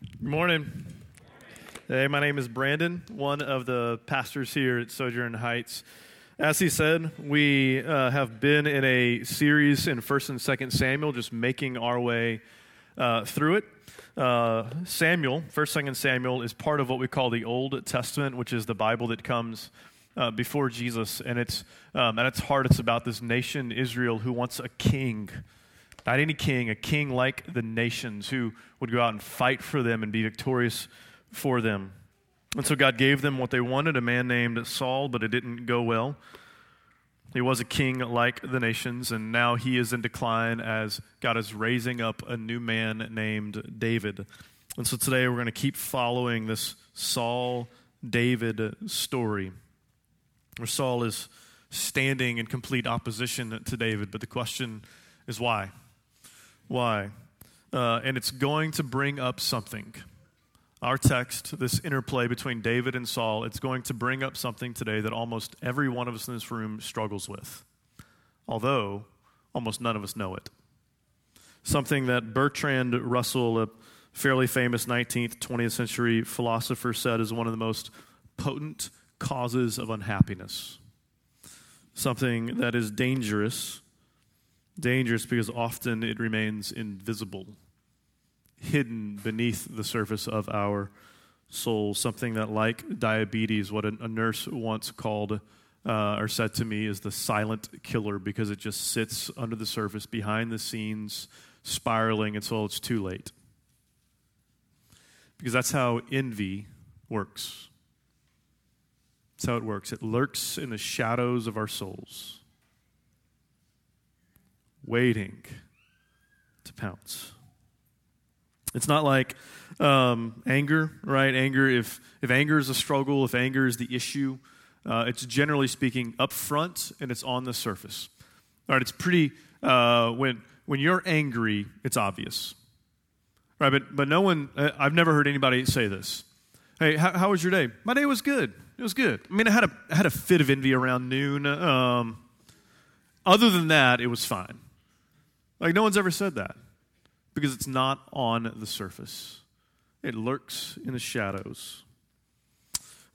Good morning. Hey, my name is Brandon, one of the pastors here at Sojourn Heights. As he said, we uh, have been in a series in 1st and 2nd Samuel, just making our way uh, through it. Uh, Samuel, 1st, and 2nd Samuel, is part of what we call the Old Testament, which is the Bible that comes uh, before Jesus. And it's, um, at its heart, it's about this nation, Israel, who wants a king. Not any king, a king like the nations who would go out and fight for them and be victorious for them. And so God gave them what they wanted a man named Saul, but it didn't go well. He was a king like the nations, and now he is in decline as God is raising up a new man named David. And so today we're going to keep following this Saul David story, where Saul is standing in complete opposition to David. But the question is why? Why? Uh, and it's going to bring up something. Our text, this interplay between David and Saul, it's going to bring up something today that almost every one of us in this room struggles with, although almost none of us know it. Something that Bertrand Russell, a fairly famous 19th, 20th century philosopher, said is one of the most potent causes of unhappiness. Something that is dangerous Dangerous because often it remains invisible, hidden beneath the surface of our soul. Something that, like diabetes, what a, nurse once called uh, or said to me is the silent killer because it just sits under the surface, behind the scenes, spiraling until it's too late. Because that's how envy works. That's how it works. It lurks in the shadows of our souls waiting to pounce. It's not like um, anger, right? Anger, if, if anger is a struggle, if anger is the issue, uh, it's generally speaking up front and it's on the surface. All right, it's pretty, uh, when, when you're angry, it's obvious. Right, but, but no one, uh, I've never heard anybody say this. Hey, how, how, was your day? My day was good. It was good. I mean, I had a, I had a fit of envy around noon. Um, other than that, it was fine. Like, no one's ever said that because it's not on the surface, it lurks in the shadows.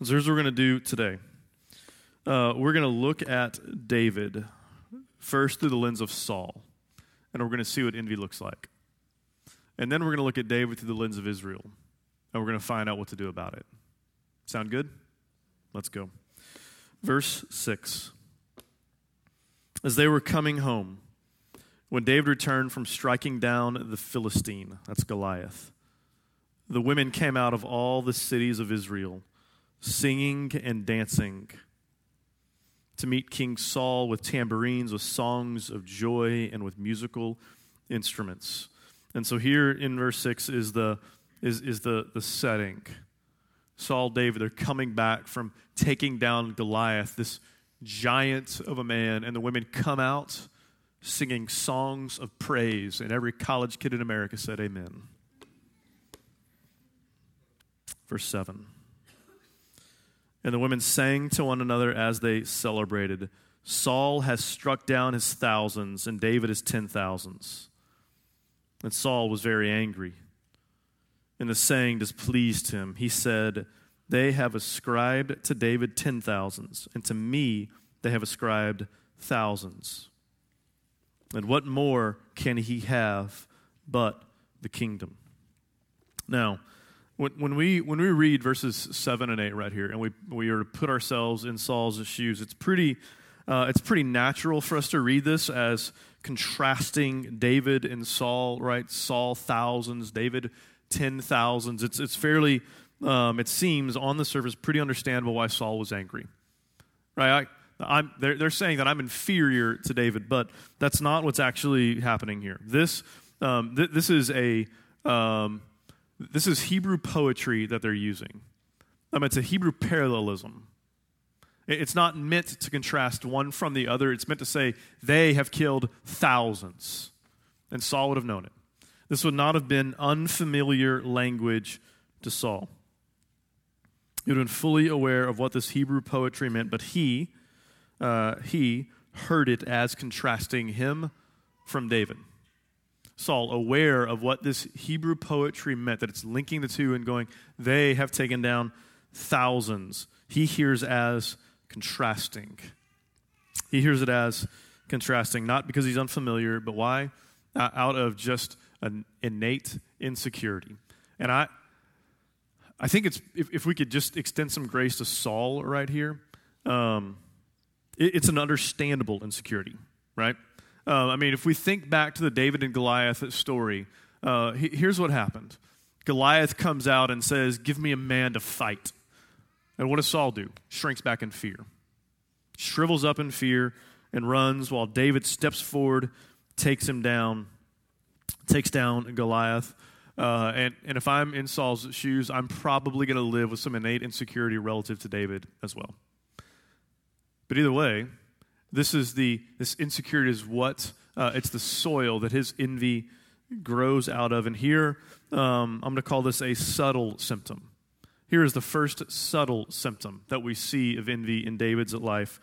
So here's what we're going to do today uh, we're going to look at David first through the lens of Saul, and we're going to see what envy looks like. And then we're going to look at David through the lens of Israel, and we're going to find out what to do about it. Sound good? Let's go. Verse 6. As they were coming home, when David returned from striking down the Philistine, that's Goliath, the women came out of all the cities of Israel, singing and dancing, to meet King Saul with tambourines, with songs of joy, and with musical instruments. And so here in verse 6 is the, is, is the, the setting. Saul, David, they're coming back from taking down Goliath, this giant of a man, and the women come out singing songs of praise, and every college kid in America said, Amen. Verse 7. And the women sang to one another as they celebrated Saul has struck down his thousands, and David his ten thousands. And Saul was very angry. And the saying displeased him. He said, They have ascribed to David ten thousands, and to me they have ascribed thousands. And what more can he have but the kingdom? Now, when, when, we, when we read verses 7 and 8 right here, and we, we are to put ourselves in Saul's shoes, it's pretty, uh, it's pretty natural for us to read this as contrasting David and Saul, right? Saul thousands, David ten thousands. It's, it's fairly, um, it seems on the surface, pretty understandable why Saul was angry, right? I, they're, they're saying that I'm inferior to David, but that's not what's actually happening here. This, um, th- this is a um, this is Hebrew poetry that they're using. Um, it's a Hebrew parallelism. It's not meant to contrast one from the other. It's meant to say they have killed thousands, and Saul would have known it. This would not have been unfamiliar language to Saul. He would have been fully aware of what this Hebrew poetry meant, but he, uh, he heard it as contrasting him from David. Saul, aware of what this Hebrew poetry meant, that it's linking the two and going, they have taken down thousands, he hears as contrasting. He hears it as contrasting, not because he's unfamiliar, but why? Uh, out of just an innate insecurity. And I, I think it's if, if we could just extend some grace to Saul right here, um, it's an understandable insecurity, right? Uh, I mean, if we think back to the David and Goliath story, uh, he, here's what happened Goliath comes out and says, Give me a man to fight. And what does Saul do? Shrinks back in fear, shrivels up in fear, and runs while David steps forward, takes him down, takes down Goliath. Uh, and, and if I'm in Saul's shoes, I'm probably going to live with some innate insecurity relative to David as well. But either way, this is the this insecurity is what uh, it's the soil that his envy grows out of. And here, um, I'm going to call this a subtle symptom. Here is the first subtle symptom that we see of envy in David's life.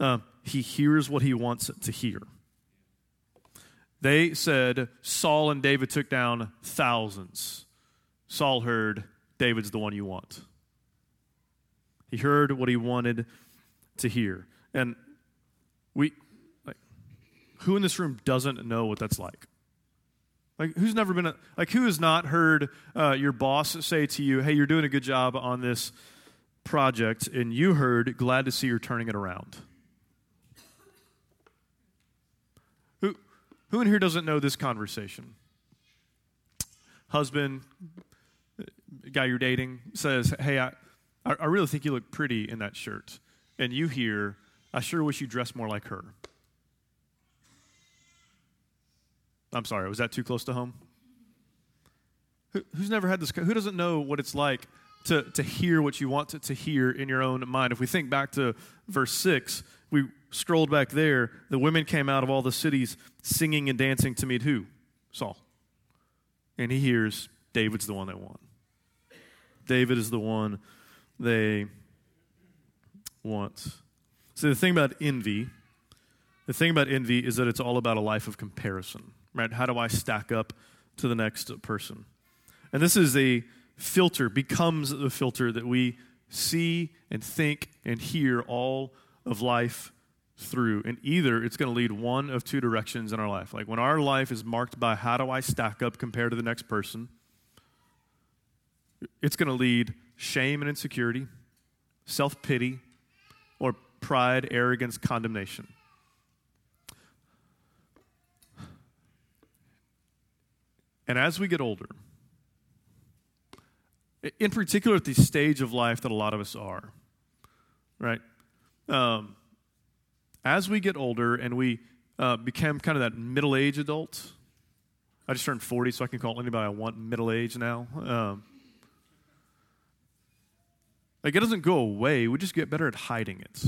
Uh, he hears what he wants to hear. They said Saul and David took down thousands. Saul heard, David's the one you want. He heard what he wanted to hear. And we, like, who in this room doesn't know what that's like? Like, who's never been, a, like, who has not heard uh, your boss say to you, hey, you're doing a good job on this project, and you heard, glad to see you're turning it around? Who, who in here doesn't know this conversation? Husband, guy you're dating, says, hey, I, I really think you look pretty in that shirt. And you hear, I sure wish you dressed more like her. I'm sorry, was that too close to home? Who, who's never had this? Who doesn't know what it's like to, to hear what you want to, to hear in your own mind? If we think back to verse 6, we scrolled back there. The women came out of all the cities singing and dancing to meet who? Saul. And he hears David's the one they want. David is the one they want. So the thing about envy, the thing about envy is that it's all about a life of comparison right? How do I stack up to the next person? And this is a filter, becomes the filter that we see and think and hear all of life through. And either it's going to lead one of two directions in our life. Like when our life is marked by how do I stack up compared to the next person, it's going to lead shame and insecurity, self pity, pride, arrogance, condemnation. And as we get older, in particular at the stage of life that a lot of us are, right? Um, as we get older and we uh, become kind of that middle age adult, I just turned 40, so I can call anybody I want middle age now. Um, like, it doesn't go away, we just get better at hiding it.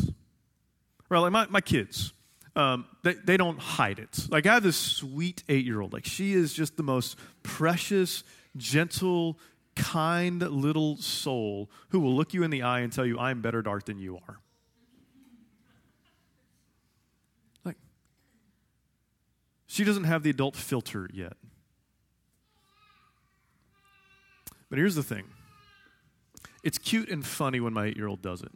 Right, like my, my kids, um, they, they don't hide it. Like, I have this sweet eight year old. Like, she is just the most precious, gentle, kind little soul who will look you in the eye and tell you, I'm better dark than you are. Like, she doesn't have the adult filter yet. But here's the thing it's cute and funny when my eight year old does it.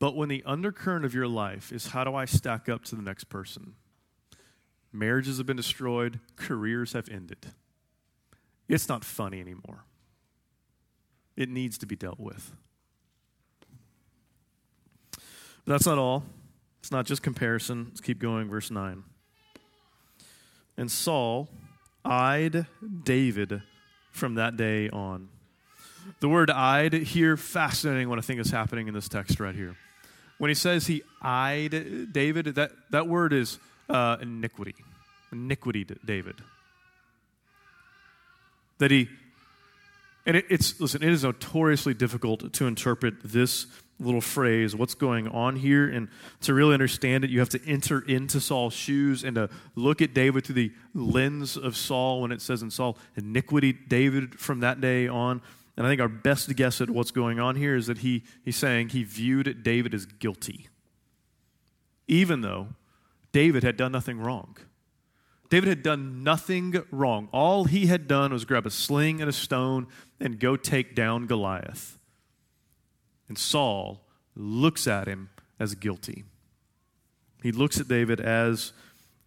But when the undercurrent of your life is how do I stack up to the next person? Marriages have been destroyed, careers have ended. It's not funny anymore. It needs to be dealt with. But that's not all. It's not just comparison. Let's keep going. Verse 9. And Saul eyed David from that day on. The word eyed here, fascinating what I think is happening in this text right here. When he says he eyed David, that, that word is uh, iniquity. Iniquity, David. That he, and it, it's, listen, it is notoriously difficult to interpret this little phrase, what's going on here. And to really understand it, you have to enter into Saul's shoes and to look at David through the lens of Saul when it says in Saul, iniquity, David from that day on. And I think our best guess at what's going on here is that he, he's saying he viewed David as guilty, even though David had done nothing wrong. David had done nothing wrong. All he had done was grab a sling and a stone and go take down Goliath. And Saul looks at him as guilty. He looks at David as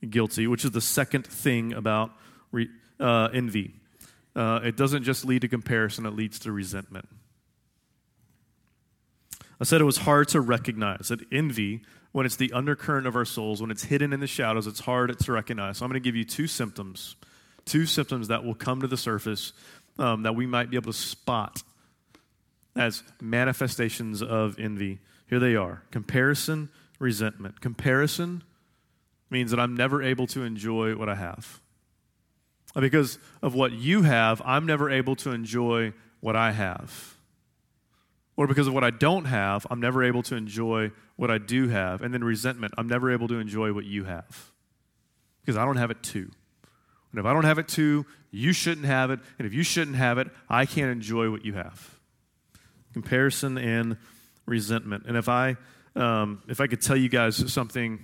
guilty, which is the second thing about re, uh, envy. Uh, it doesn't just lead to comparison, it leads to resentment. I said it was hard to recognize that envy, when it's the undercurrent of our souls, when it's hidden in the shadows, it's hard to recognize. So I'm going to give you two symptoms, two symptoms that will come to the surface um, that we might be able to spot as manifestations of envy. Here they are comparison, resentment. Comparison means that I'm never able to enjoy what I have. Because of what you have, I'm never able to enjoy what I have. Or because of what I don't have, I'm never able to enjoy what I do have. And then resentment, I'm never able to enjoy what you have. Because I don't have it too. And if I don't have it too, you shouldn't have it. And if you shouldn't have it, I can't enjoy what you have. Comparison and resentment. And if I, um, if I could tell you guys something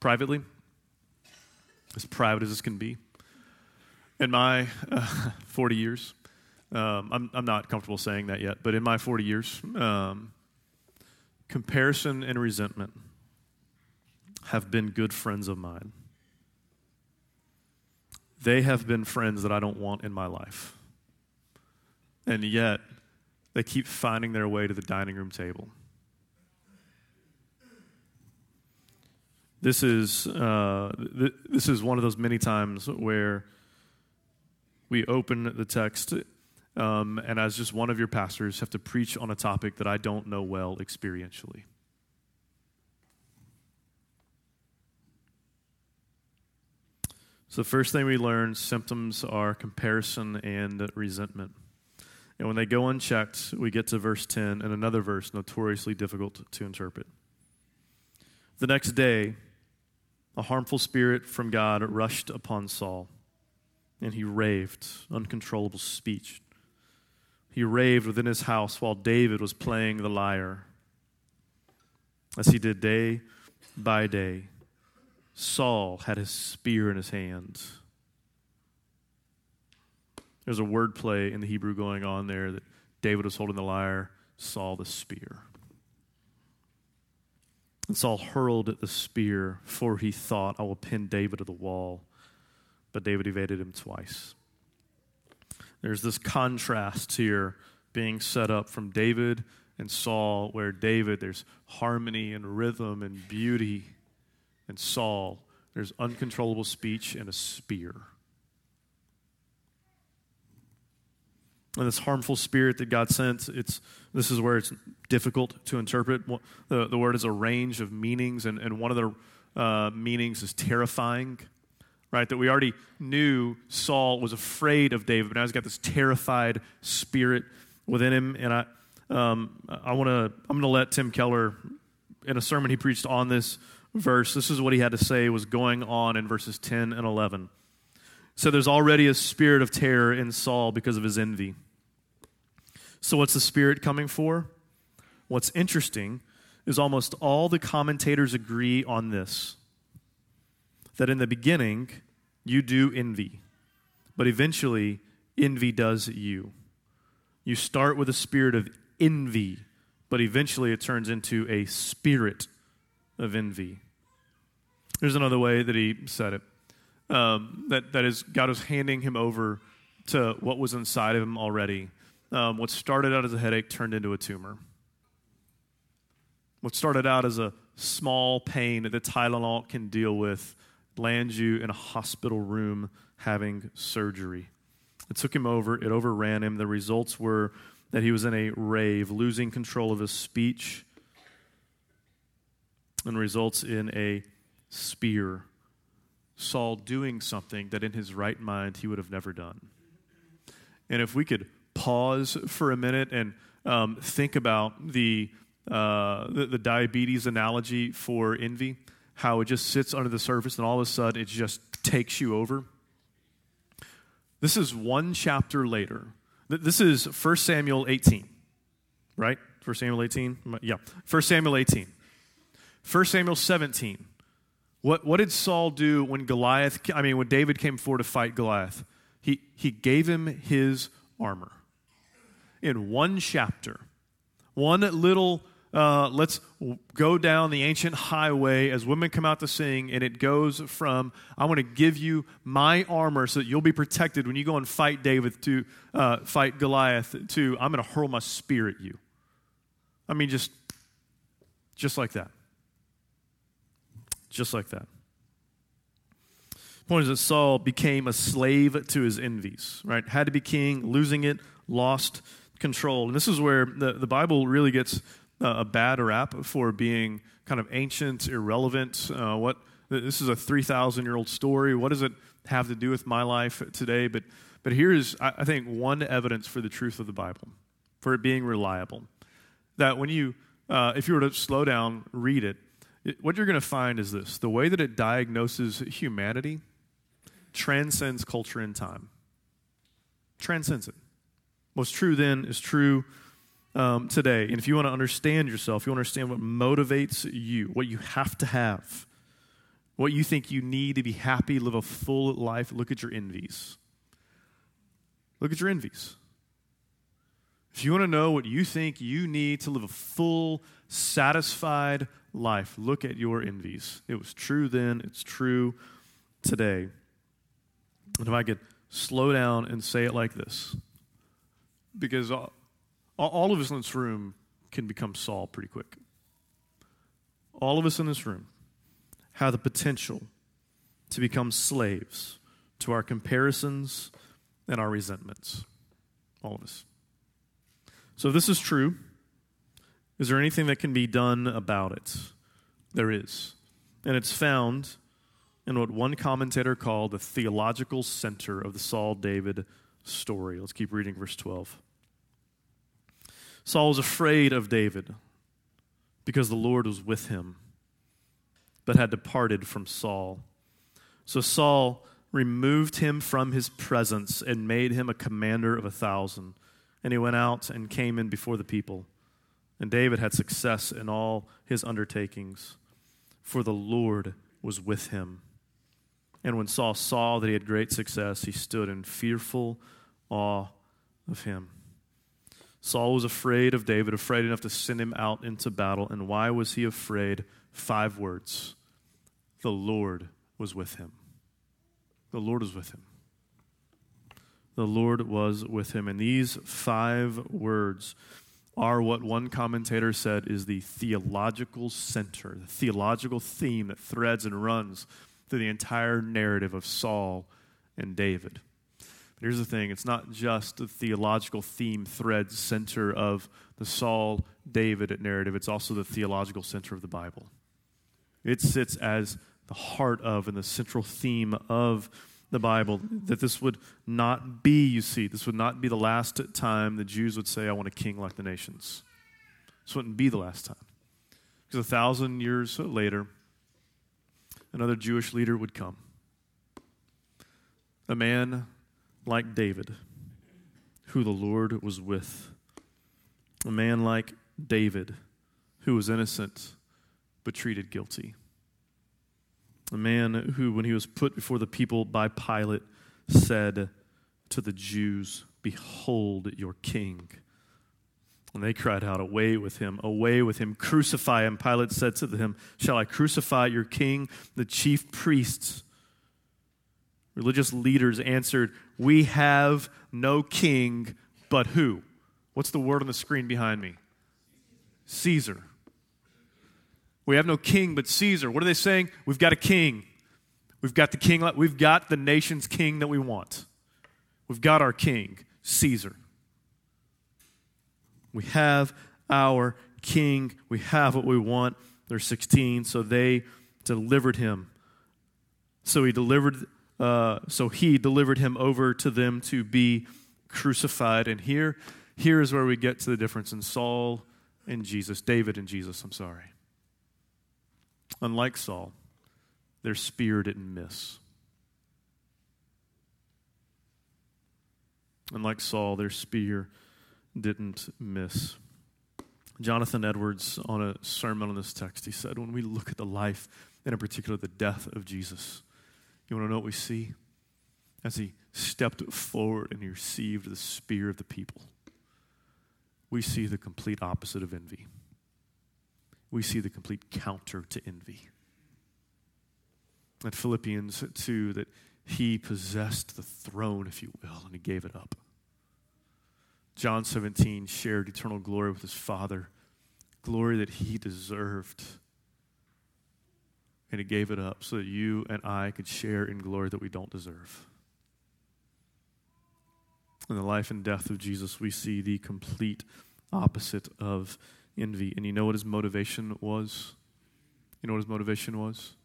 privately, as private as this can be, in my uh, 40 years, um, I'm, I'm not comfortable saying that yet, but in my 40 years, um, comparison and resentment have been good friends of mine. They have been friends that I don't want in my life. And yet, they keep finding their way to the dining room table. This is, uh, th- this is one of those many times where we open the text um, and as just one of your pastors have to preach on a topic that I don't know well experientially. So, the first thing we learn symptoms are comparison and resentment. And when they go unchecked, we get to verse 10 and another verse notoriously difficult to interpret. The next day, a harmful spirit from God rushed upon Saul, and he raved, uncontrollable speech. He raved within his house while David was playing the lyre. As he did day by day, Saul had his spear in his hand. There's a word play in the Hebrew going on there that David was holding the lyre, Saul the spear. And Saul hurled at the spear, for he thought, I will pin David to the wall. But David evaded him twice. There's this contrast here being set up from David and Saul, where David, there's harmony and rhythm and beauty, and Saul, there's uncontrollable speech and a spear. And this harmful spirit that God sent, it's, this is where it's difficult to interpret. The, the word is a range of meanings, and, and one of the uh, meanings is terrifying right? That we already knew Saul was afraid of David, but now he's got this terrified spirit within him. And I, um, I want to, I'm going to let Tim Keller, in a sermon he preached on this verse, this is what he had to say was going on in verses 10 and 11. So there's already a spirit of terror in Saul because of his envy. So what's the spirit coming for? What's interesting is almost all the commentators agree on this that in the beginning, you do envy, but eventually, envy does you. You start with a spirit of envy, but eventually it turns into a spirit of envy. There's another way that he said it. Um, that, that is, God was handing him over to what was inside of him already. Um, what started out as a headache turned into a tumor. What started out as a small pain that Tylenol can deal with lands you in a hospital room having surgery. It took him over, it overran him. The results were that he was in a rave, losing control of his speech, and results in a spear. Saul doing something that in his right mind he would have never done. And if we could pause for a minute and um, think about the, uh, the, the diabetes analogy for envy how it just sits under the surface and all of a sudden it just takes you over. This is one chapter later. This is 1 Samuel 18, right? 1 Samuel 18? Yeah. 1 Samuel 18. 1 Samuel 17. What, what did Saul do when Goliath, I mean, when David came forward to fight Goliath? He, he gave him his armor. In one chapter, one little, uh, let's go down the ancient highway as women come out to sing, and it goes from, I want to give you my armor so that you'll be protected when you go and fight David to uh, fight Goliath, to, I'm going to hurl my spear at you. I mean, just, just like that. Just like that. Point is that Saul became a slave to his envies, right? Had to be king, losing it, lost control. And this is where the, the Bible really gets a bad rap for being kind of ancient, irrelevant. Uh, what this is a 3,000 year old story. What does it have to do with my life today? But, but here is, I, I think, one evidence for the truth of the Bible, for it being reliable. That when you, uh, if you were to slow down, read it, it what you're going to find is this the way that it diagnoses humanity transcends culture and time, transcends it. What's true then is true um, today. And if you want to understand yourself, you understand what motivates you, what you have to have, what you think you need to be happy, live a full life, look at your envies. Look at your envies. If you want to know what you think you need to live a full, satisfied life, look at your envies. It was true then, it's true today. And if I could slow down and say it like this because all, of us in this room can become Saul pretty quick. All of us in this room have the potential to become slaves to our comparisons and our resentments. All of us. So, if this is true, is there anything that can be done about it? There is. And it's found in what one commentator called the theological center of the Saul David story. Let's keep reading verse 12. Saul was afraid of David because the Lord was with him, but had departed from Saul. So Saul removed him from his presence and made him a commander of a thousand. And he went out and came in before the people. And David had success in all his undertakings, for the Lord was with him. And when Saul saw that he had great success, he stood in fearful awe of him. Saul was afraid of David, afraid enough to send him out into battle. And why was he afraid? Five words The Lord was with him. The Lord was with him. The Lord was with him. And these five words are what one commentator said is the theological center, the theological theme that threads and runs through the entire narrative of Saul and David. Here's the thing it's not just the theological theme thread center of the Saul David narrative, it's also the theological center of the Bible. It sits as the heart of and the central theme of the Bible. That this would not be, you see, this would not be the last time the Jews would say, I want a king like the nations. This wouldn't be the last time. Because a thousand years later, another Jewish leader would come. A man like David, who the Lord was with. A man like David, who was innocent but treated guilty. A man who, when he was put before the people by Pilate, said to the Jews, Behold your king. And they cried out, Away with him, away with him, crucify him. Pilate said to them, Shall I crucify your king? The chief priests Religious leaders answered, We have no king but who? What's the word on the screen behind me? Caesar. We have no king but Caesar. What are they saying? We've got a king. We've got the king. We've got the nation's king that we want. We've got our king, Caesar. We have our king. We have what we want. They're 16, so they delivered him. So he delivered uh, so he delivered him over to them to be crucified. And here, here is where we get to the difference in Saul and Jesus, David and Jesus, I'm sorry. Unlike Saul, their spear didn't miss. Unlike Saul, their spear didn't miss. Jonathan Edwards, on a sermon on this text, he said, When we look at the life and in particular the death of Jesus. You want to know what we see? As he stepped forward and he received the spear of the people, we see the complete opposite of envy. We see the complete counter to envy. At Philippians 2, that he possessed the throne, if you will, and he gave it up. John 17 shared eternal glory with his Father, glory that he deserved. And he gave it up so that you and I could share in glory that we don't deserve. In the life and death of Jesus, we see the complete opposite of envy. And you know what his motivation was? You know what his motivation was?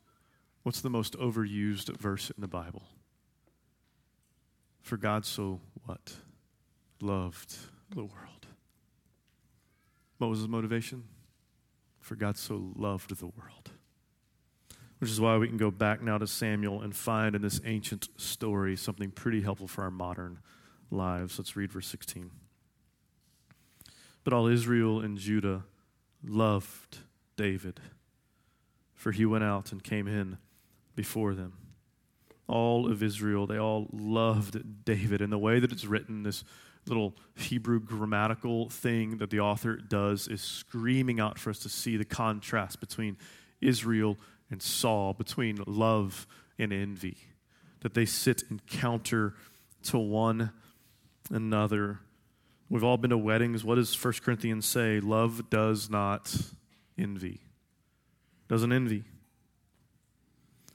What's the most overused verse in the Bible? For God so what? Loved the world. What was his motivation? For God so loved the world. Which is why we can go back now to Samuel and find in this ancient story something pretty helpful for our modern lives. Let's read verse 16. But all Israel and Judah loved David, for he went out and came in before them. All of Israel, they all loved David. And the way that it's written, this little Hebrew grammatical thing that the author does is screaming out for us to see the contrast between Israel and Saul, between love and envy. That they sit and counter to one another. We've all been to weddings. What does 1 Corinthians say? Love does not envy. Doesn't envy.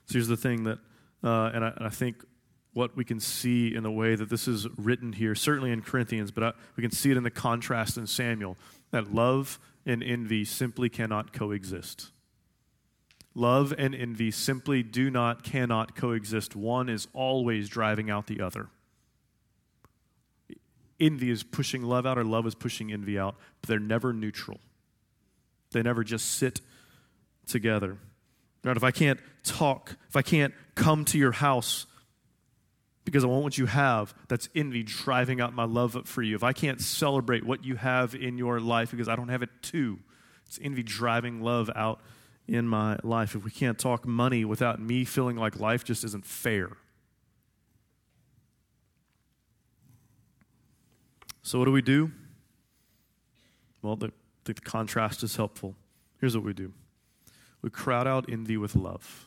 So here's the thing that, uh, and, I, and, I, think what we can see in the way that this is written here, certainly in Corinthians, but I, we can see it in the contrast in Samuel, that love and envy simply cannot coexist. Love and envy simply do not, cannot coexist. One is always driving out the other. Envy is pushing love out, or love is pushing envy out, but they're never neutral. They never just sit together. Right? If I can't talk, if I can't come to your house because I want what you have, that's envy driving out my love for you. If I can't celebrate what you have in your life because I don't have it too, it's envy driving love out in my life. If we can't talk money without me feeling like life just isn't fair. So, what do we do? Well, the, the contrast is helpful. Here's what we do we crowd out envy with love.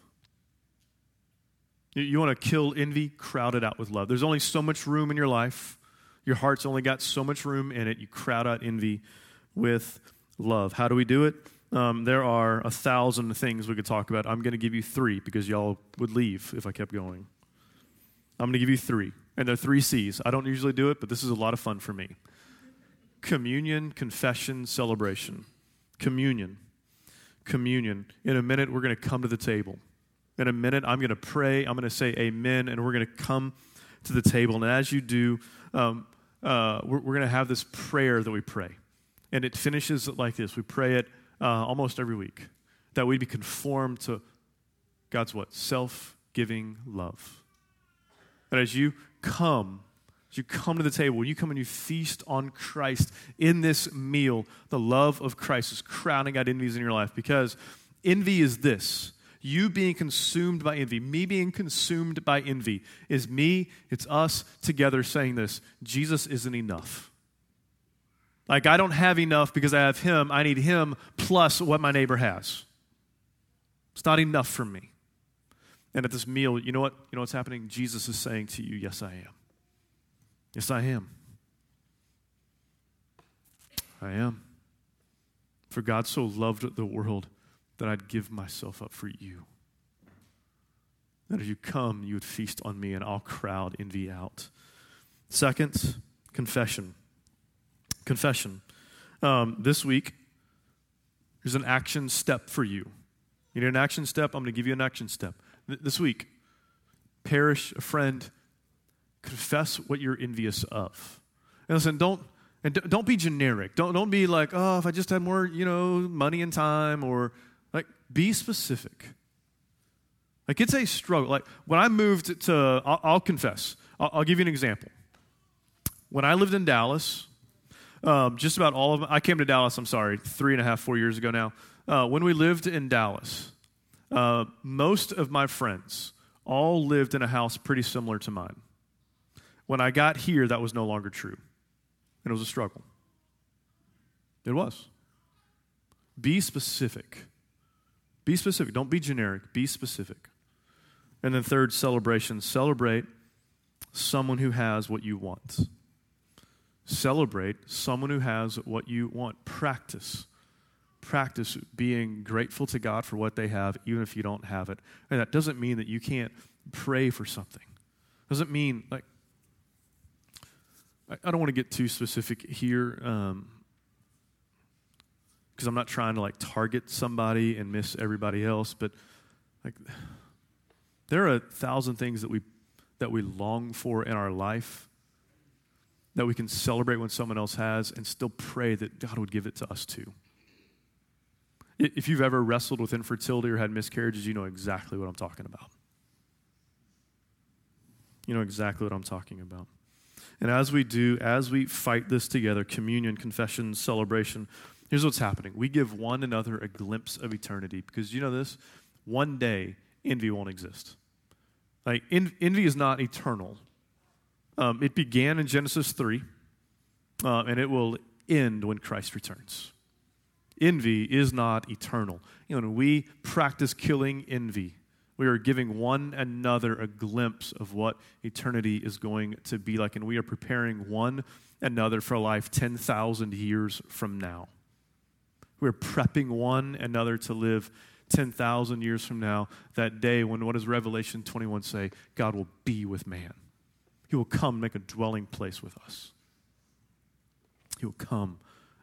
You, you want to kill envy? Crowd it out with love. There's only so much room in your life. Your heart's only got so much room in it. You crowd out envy with love. How do we do it? Um, there are a thousand things we could talk about. I'm going to give you three because y'all would leave if I kept going. I'm going to give you three. And they're three C's. I don't usually do it, but this is a lot of fun for me communion, confession, celebration. Communion communion. In a minute, we're going to come to the table. In a minute, I'm going to pray. I'm going to say amen, and we're going to come to the table. And as you do, um, uh, we're, we're going to have this prayer that we pray. And it finishes like this we pray it uh, almost every week that we'd be conformed to God's what? Self giving love. And as you come as you come to the table, you come and you feast on Christ in this meal, the love of Christ is crowning out envies in your life because envy is this. You being consumed by envy, me being consumed by envy, is me, it's us together saying this Jesus isn't enough. Like, I don't have enough because I have Him. I need Him plus what my neighbor has. It's not enough for me. And at this meal, you know what? You know what's happening? Jesus is saying to you, Yes, I am. Yes, I am. I am. For God so loved the world that I'd give myself up for you. That if you come, you would feast on me and I'll crowd envy out. Second, confession. Confession. Um, this week, there's an action step for you. You need an action step? I'm going to give you an action step. Th- this week, parish, a friend, confess what you're envious of. And listen, don't and don't be generic. Don't don't be like, oh, if I just had more, you know, money and time, or like be specific. Like it's a struggle. Like when I moved to, I'll, I'll confess. I'll, I'll, give you an example. When I lived in Dallas, um, just about all of them. I came to Dallas. I'm sorry, three and a half, four years ago now. Uh, when we lived in Dallas, Uh, most of my friends all lived in a house pretty similar to mine. When I got here, that was no longer true, and it was a struggle. It was. Be specific. Be specific. Don't be generic. Be specific. And then, third, celebration. Celebrate someone who has what you want. Celebrate someone who has what you want. Practice. Practice being grateful to God for what they have, even if you don't have it. And that doesn't mean that you can't pray for something. Doesn't mean, like, I, don't want to get too specific here. Um, because I'm not trying to like target somebody and miss everybody else, but like there are a thousand things that we that we long for in our life that we can celebrate when someone else has and still pray that God would give it to us too. If you've ever wrestled with infertility or had miscarriages, you know exactly what I'm talking about. You know exactly what I'm talking about. And as we do, as we fight this together, communion, confession, celebration, here's what's happening. We give one another a glimpse of eternity because you know this? One day, envy won't exist. Like, envy is not eternal. Um, it began in Genesis 3, uh, and it will end when Christ returns. Envy is not eternal. You know, when we practice killing envy, we are giving one another a glimpse of what eternity is going to be like, and we are preparing one another for life 10,000 years from now. We're prepping one another to live 10,000 years from now, that day when, what does Revelation 21 say? God will be with man. He will come make a dwelling place with us. He will come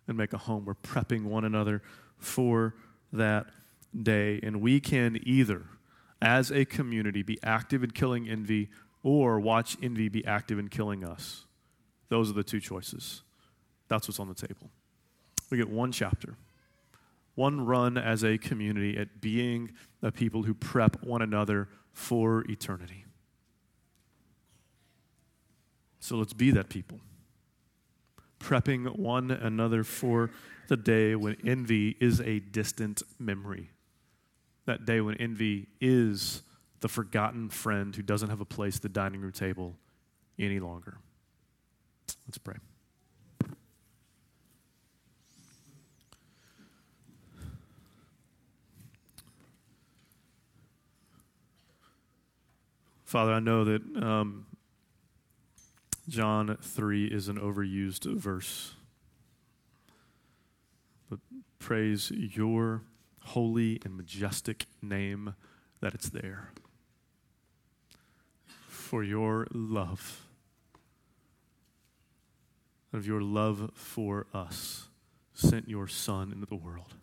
and make a home. We're prepping one another for that day. And we can either, as a community, be active in killing envy or watch envy be active in killing us. Those are the two choices. That's what's on the table. We get one chapter one run as a community at being a people who prep one another for eternity. So let's be that people, prepping one another for the day when envy is a distant memory. That day when envy is the forgotten friend who doesn't have a place at the dining room table any longer. Let's pray. Father, I know that um, John 3 is an overused verse. But praise your holy and majestic name that it's there. For your love, of your love for us, sent your Son into the world.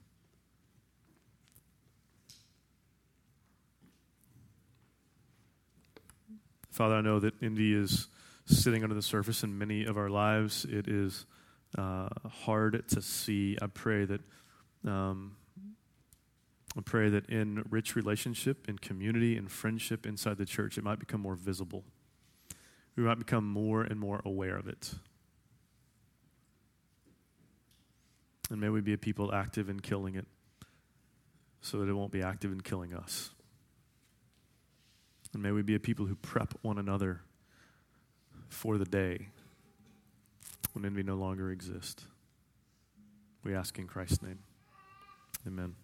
Father, I know that envy is sitting under the surface in many of our lives. It is uh, hard to see. I pray that. Um, I pray that in rich relationship, in community, in friendship inside the church, it might become more visible. We might become more and more aware of it. And may we be a people active in killing it so that it won't be active in killing us. And may we be a people who prep one another for the day when envy no longer exists. We ask in Christ's name. Amen.